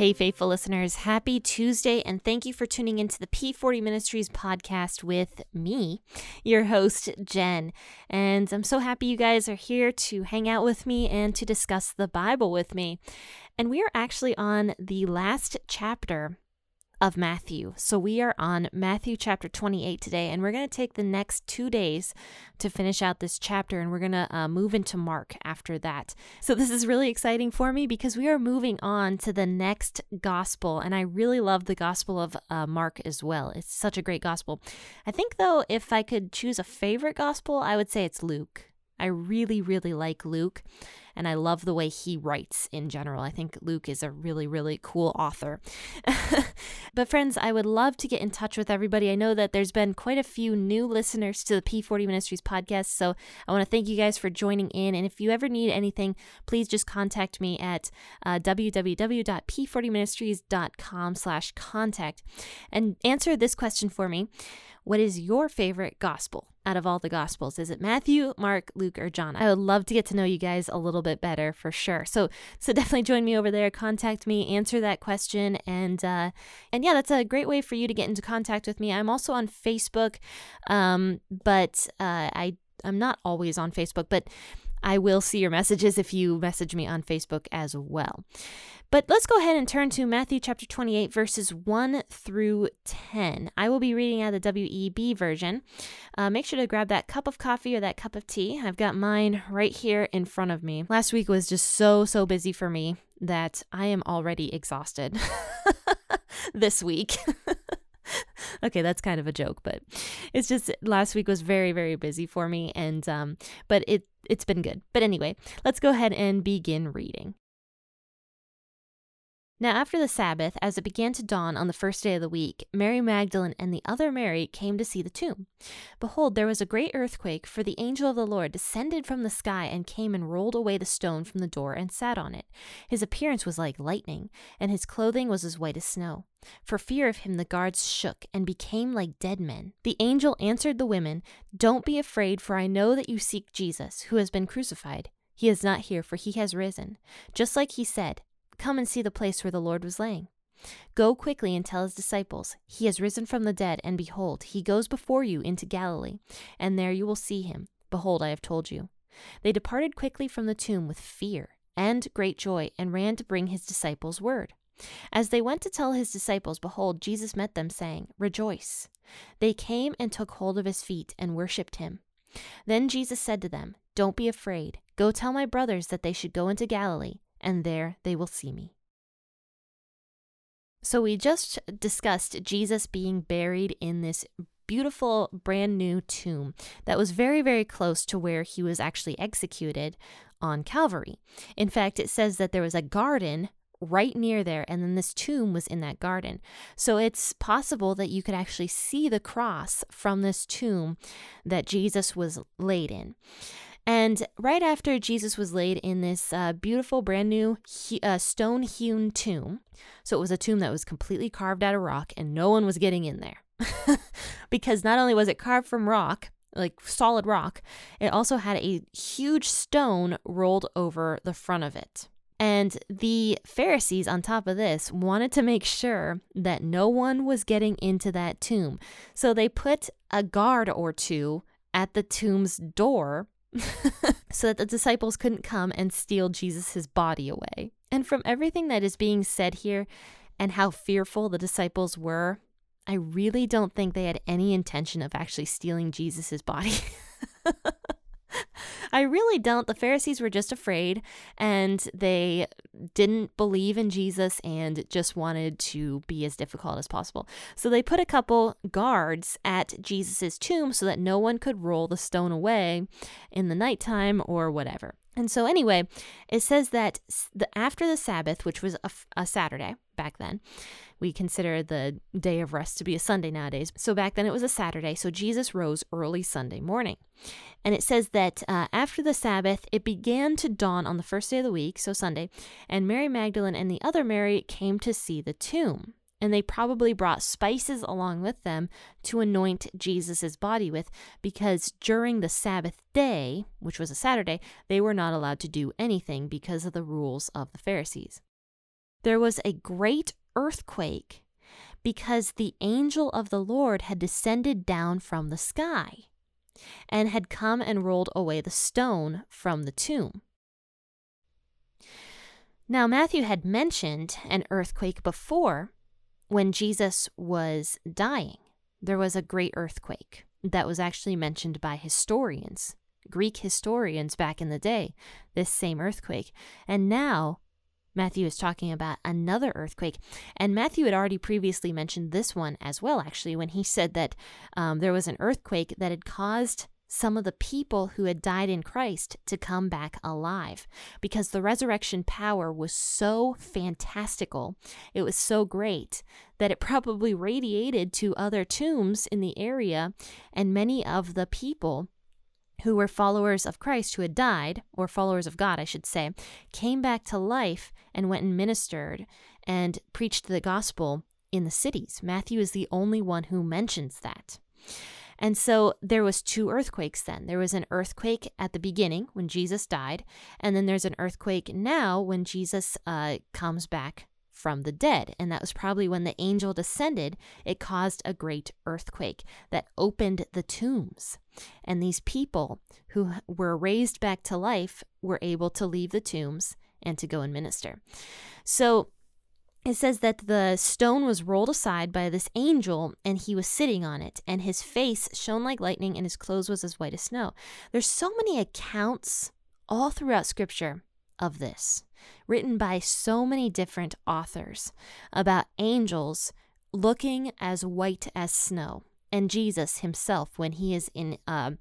Hey, faithful listeners, happy Tuesday, and thank you for tuning into the P40 Ministries podcast with me, your host, Jen. And I'm so happy you guys are here to hang out with me and to discuss the Bible with me. And we are actually on the last chapter of Matthew. So we are on Matthew chapter 28 today, and we're going to take the next two days to finish out this chapter, and we're going to uh, move into Mark after that. So this is really exciting for me because we are moving on to the next gospel, and I really love the gospel of uh, Mark as well. It's such a great gospel. I think, though, if I could choose a favorite gospel, I would say it's Luke. I really, really like Luke and I love the way he writes in general. I think Luke is a really, really cool author. but, friends, I would love to get in touch with everybody. I know that there's been quite a few new listeners to the P40 Ministries podcast, so I want to thank you guys for joining in. And if you ever need anything, please just contact me at uh, www.p40ministries.com slash contact and answer this question for me. What is your favorite gospel out of all the gospels? Is it Matthew, Mark, Luke, or John? I would love to get to know you guys a little bit better for sure. So so definitely join me over there, contact me, answer that question, and uh, and yeah, that's a great way for you to get into contact with me. I'm also on Facebook, um, but uh, I I'm not always on Facebook, but I will see your messages if you message me on Facebook as well. But let's go ahead and turn to Matthew chapter 28, verses 1 through 10. I will be reading out the WEB version. Uh, make sure to grab that cup of coffee or that cup of tea. I've got mine right here in front of me. Last week was just so, so busy for me that I am already exhausted this week. okay, that's kind of a joke, but it's just last week was very very busy for me and um but it it's been good. But anyway, let's go ahead and begin reading. Now, after the Sabbath, as it began to dawn on the first day of the week, Mary Magdalene and the other Mary came to see the tomb. Behold, there was a great earthquake, for the angel of the Lord descended from the sky and came and rolled away the stone from the door and sat on it. His appearance was like lightning, and his clothing was as white as snow. For fear of him, the guards shook and became like dead men. The angel answered the women, Don't be afraid, for I know that you seek Jesus, who has been crucified. He is not here, for he has risen. Just like he said, Come and see the place where the Lord was laying. Go quickly and tell his disciples, He has risen from the dead, and behold, he goes before you into Galilee, and there you will see him. Behold, I have told you. They departed quickly from the tomb with fear and great joy, and ran to bring his disciples word. As they went to tell his disciples, behold, Jesus met them, saying, Rejoice. They came and took hold of his feet and worshipped him. Then Jesus said to them, Don't be afraid. Go tell my brothers that they should go into Galilee and there they will see me. So, we just discussed Jesus being buried in this beautiful brand new tomb that was very, very close to where he was actually executed on Calvary. In fact, it says that there was a garden right near there, and then this tomb was in that garden. So it's possible that you could actually see the cross from this tomb that Jesus was laid in. And right after Jesus was laid in this uh, beautiful, brand new he- uh, stone hewn tomb, so it was a tomb that was completely carved out of rock and no one was getting in there. because not only was it carved from rock, like solid rock, it also had a huge stone rolled over the front of it. And the Pharisees, on top of this, wanted to make sure that no one was getting into that tomb. So they put a guard or two at the tomb's door so that the disciples couldn't come and steal Jesus' body away. And from everything that is being said here and how fearful the disciples were, I really don't think they had any intention of actually stealing Jesus' body. I really don't. The Pharisees were just afraid and they didn't believe in Jesus and just wanted to be as difficult as possible. So they put a couple guards at Jesus's tomb so that no one could roll the stone away in the nighttime or whatever. And so, anyway, it says that the, after the Sabbath, which was a, a Saturday back then, we consider the day of rest to be a Sunday nowadays. So back then it was a Saturday. So Jesus rose early Sunday morning. And it says that uh, after the Sabbath, it began to dawn on the first day of the week, so Sunday, and Mary Magdalene and the other Mary came to see the tomb. And they probably brought spices along with them to anoint Jesus' body with, because during the Sabbath day, which was a Saturday, they were not allowed to do anything because of the rules of the Pharisees. There was a great earthquake because the angel of the Lord had descended down from the sky and had come and rolled away the stone from the tomb. Now, Matthew had mentioned an earthquake before when Jesus was dying. There was a great earthquake that was actually mentioned by historians, Greek historians back in the day, this same earthquake. And now Matthew is talking about another earthquake. And Matthew had already previously mentioned this one as well, actually, when he said that um, there was an earthquake that had caused some of the people who had died in Christ to come back alive because the resurrection power was so fantastical. It was so great that it probably radiated to other tombs in the area, and many of the people who were followers of Christ who had died, or followers of God, I should say, came back to life and went and ministered and preached the gospel in the cities. Matthew is the only one who mentions that. And so there was two earthquakes then. There was an earthquake at the beginning when Jesus died, and then there's an earthquake now when Jesus uh, comes back from the dead. And that was probably when the angel descended, it caused a great earthquake that opened the tombs. And these people who were raised back to life were able to leave the tombs and to go and minister. So it says that the stone was rolled aside by this angel and he was sitting on it and his face shone like lightning and his clothes was as white as snow. There's so many accounts all throughout scripture of this, written by so many different authors about angels looking as white as snow, and Jesus himself, when he is in uh,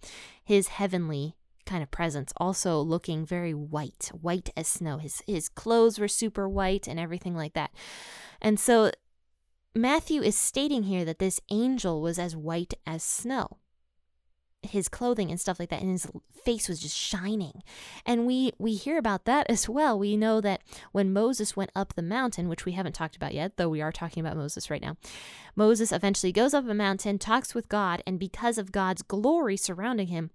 his heavenly kind of presence, also looking very white, white as snow. His his clothes were super white and everything like that. And so Matthew is stating here that this angel was as white as snow his clothing and stuff like that and his face was just shining and we we hear about that as well we know that when moses went up the mountain which we haven't talked about yet though we are talking about moses right now moses eventually goes up a mountain talks with god and because of god's glory surrounding him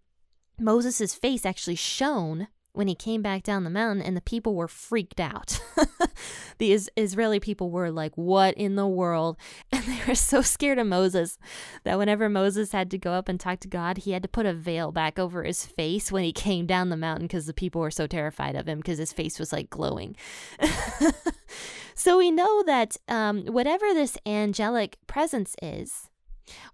moses' face actually shone when he came back down the mountain and the people were freaked out. the is- Israeli people were like, What in the world? And they were so scared of Moses that whenever Moses had to go up and talk to God, he had to put a veil back over his face when he came down the mountain because the people were so terrified of him because his face was like glowing. so we know that um, whatever this angelic presence is,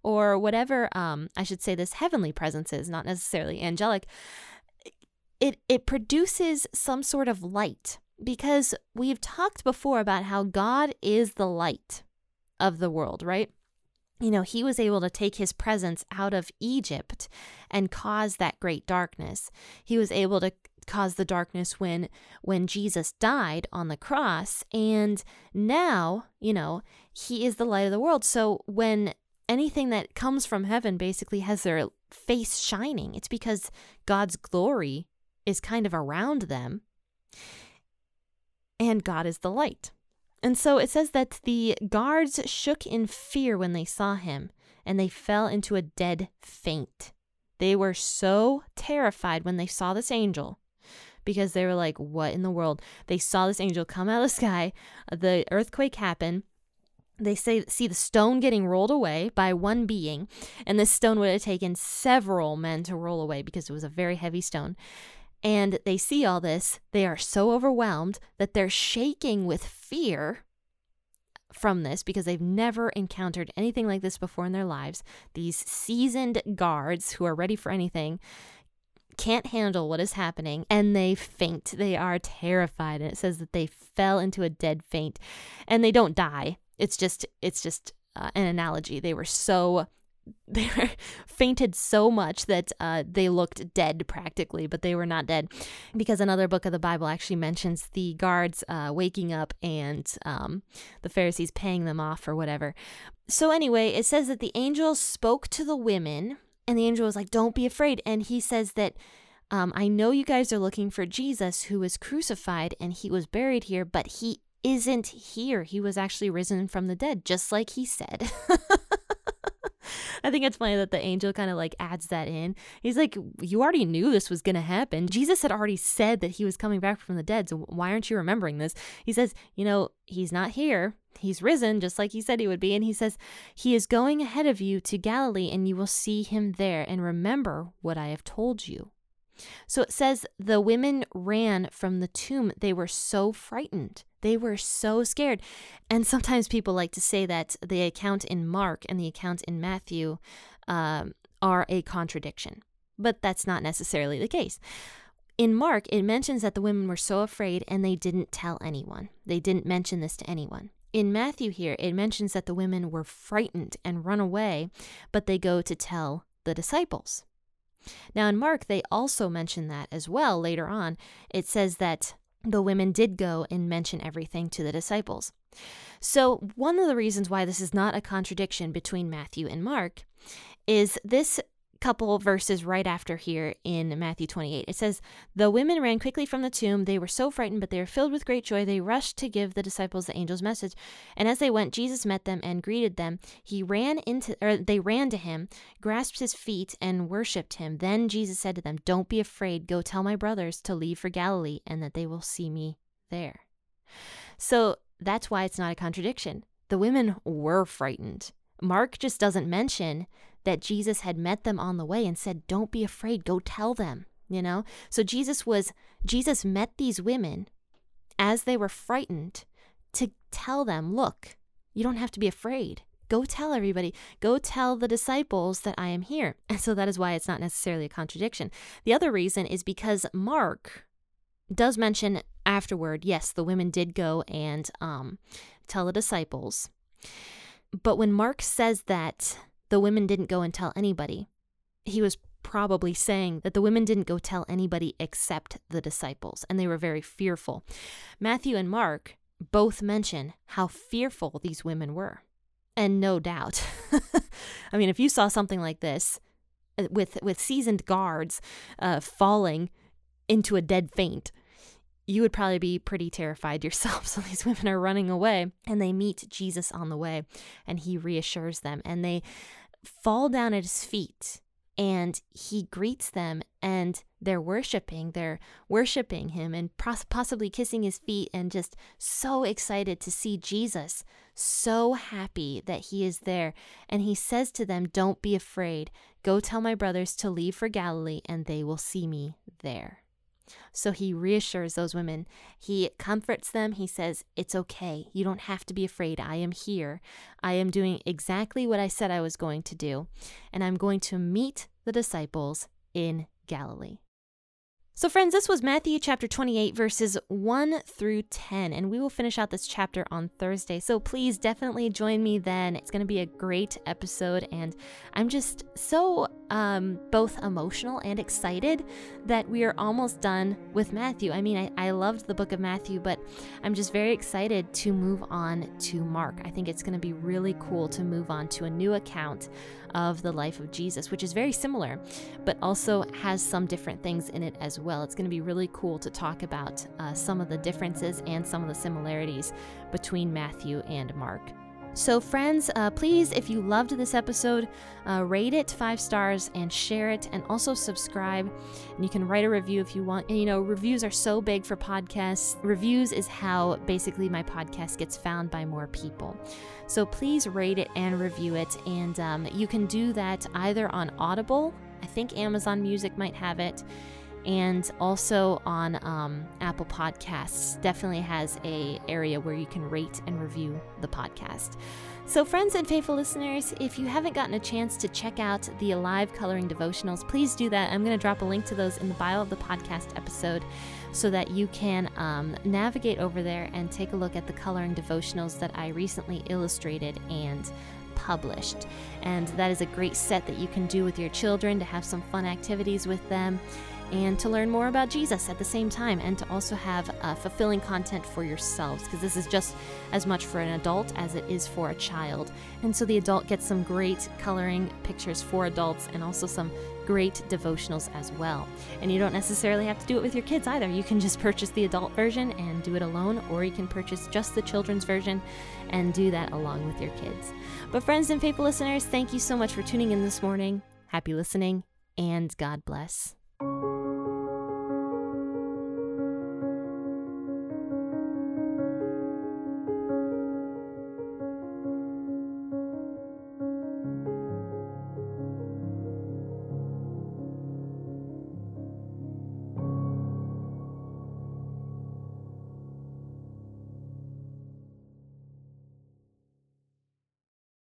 or whatever um, I should say this heavenly presence is, not necessarily angelic, it it produces some sort of light because we've talked before about how God is the light of the world, right? You know, he was able to take his presence out of Egypt and cause that great darkness. He was able to cause the darkness when when Jesus died on the cross and now, you know, he is the light of the world. So when anything that comes from heaven basically has their face shining, it's because God's glory is kind of around them, and God is the light. And so it says that the guards shook in fear when they saw him, and they fell into a dead faint. They were so terrified when they saw this angel because they were like, What in the world? They saw this angel come out of the sky, the earthquake happened. They say see the stone getting rolled away by one being, and this stone would have taken several men to roll away because it was a very heavy stone and they see all this, they are so overwhelmed that they're shaking with fear from this because they've never encountered anything like this before in their lives. These seasoned guards who are ready for anything can't handle what is happening and they faint. They are terrified. And it says that they fell into a dead faint and they don't die. It's just, it's just uh, an analogy. They were so they were fainted so much that uh, they looked dead practically, but they were not dead because another book of the Bible actually mentions the guards uh, waking up and um, the Pharisees paying them off or whatever. So, anyway, it says that the angel spoke to the women, and the angel was like, Don't be afraid. And he says that. Um, I know you guys are looking for Jesus who was crucified and he was buried here, but he isn't here. He was actually risen from the dead, just like he said. I think it's funny that the angel kind of like adds that in. He's like, You already knew this was going to happen. Jesus had already said that he was coming back from the dead. So why aren't you remembering this? He says, You know, he's not here. He's risen just like he said he would be. And he says, He is going ahead of you to Galilee, and you will see him there. And remember what I have told you. So it says the women ran from the tomb. They were so frightened. They were so scared. And sometimes people like to say that the account in Mark and the account in Matthew um, are a contradiction, but that's not necessarily the case. In Mark, it mentions that the women were so afraid and they didn't tell anyone. They didn't mention this to anyone. In Matthew, here, it mentions that the women were frightened and run away, but they go to tell the disciples. Now, in Mark, they also mention that as well later on. It says that the women did go and mention everything to the disciples. So, one of the reasons why this is not a contradiction between Matthew and Mark is this couple verses right after here in Matthew 28. It says, The women ran quickly from the tomb. They were so frightened, but they were filled with great joy. They rushed to give the disciples the angel's message. And as they went, Jesus met them and greeted them. He ran into, or they ran to him, grasped his feet, and worshipped him. Then Jesus said to them, Don't be afraid. Go tell my brothers to leave for Galilee and that they will see me there. So that's why it's not a contradiction. The women were frightened. Mark just doesn't mention that Jesus had met them on the way and said, Don't be afraid, go tell them, you know? So Jesus was, Jesus met these women as they were frightened to tell them, Look, you don't have to be afraid. Go tell everybody. Go tell the disciples that I am here. And so that is why it's not necessarily a contradiction. The other reason is because Mark does mention afterward, yes, the women did go and um, tell the disciples. But when Mark says that the women didn't go and tell anybody. He was probably saying that the women didn't go tell anybody except the disciples, and they were very fearful. Matthew and Mark both mention how fearful these women were. And no doubt. I mean, if you saw something like this uh, with with seasoned guards uh, falling into a dead faint, you would probably be pretty terrified yourself. So these women are running away and they meet Jesus on the way and he reassures them and they fall down at his feet and he greets them and they're worshiping they're worshiping him and possibly kissing his feet and just so excited to see Jesus so happy that he is there. And he says to them don't be afraid. Go tell my brothers to leave for Galilee and they will see me there so he reassures those women. He comforts them. He says, It's okay. You don't have to be afraid. I am here. I am doing exactly what I said I was going to do. And I'm going to meet the disciples in Galilee. So, friends, this was Matthew chapter 28, verses 1 through 10, and we will finish out this chapter on Thursday. So, please definitely join me then. It's going to be a great episode, and I'm just so um, both emotional and excited that we are almost done with Matthew. I mean, I, I loved the book of Matthew, but I'm just very excited to move on to Mark. I think it's going to be really cool to move on to a new account of the life of Jesus, which is very similar, but also has some different things in it as well. It's going to be really cool to talk about uh, some of the differences and some of the similarities between Matthew and Mark. So, friends, uh, please, if you loved this episode, uh, rate it five stars and share it, and also subscribe. And you can write a review if you want. And you know, reviews are so big for podcasts. Reviews is how basically my podcast gets found by more people. So, please rate it and review it. And um, you can do that either on Audible, I think Amazon Music might have it and also on um, Apple Podcasts. Definitely has a area where you can rate and review the podcast. So, friends and faithful listeners, if you haven't gotten a chance to check out the Alive Coloring Devotionals, please do that. I'm going to drop a link to those in the bio of the podcast episode so that you can um, navigate over there and take a look at the coloring devotionals that I recently illustrated and published. And that is a great set that you can do with your children to have some fun activities with them and to learn more about Jesus at the same time, and to also have uh, fulfilling content for yourselves, because this is just as much for an adult as it is for a child. And so the adult gets some great coloring pictures for adults and also some great devotionals as well. And you don't necessarily have to do it with your kids either. You can just purchase the adult version and do it alone, or you can purchase just the children's version and do that along with your kids. But, friends and faithful listeners, thank you so much for tuning in this morning. Happy listening, and God bless.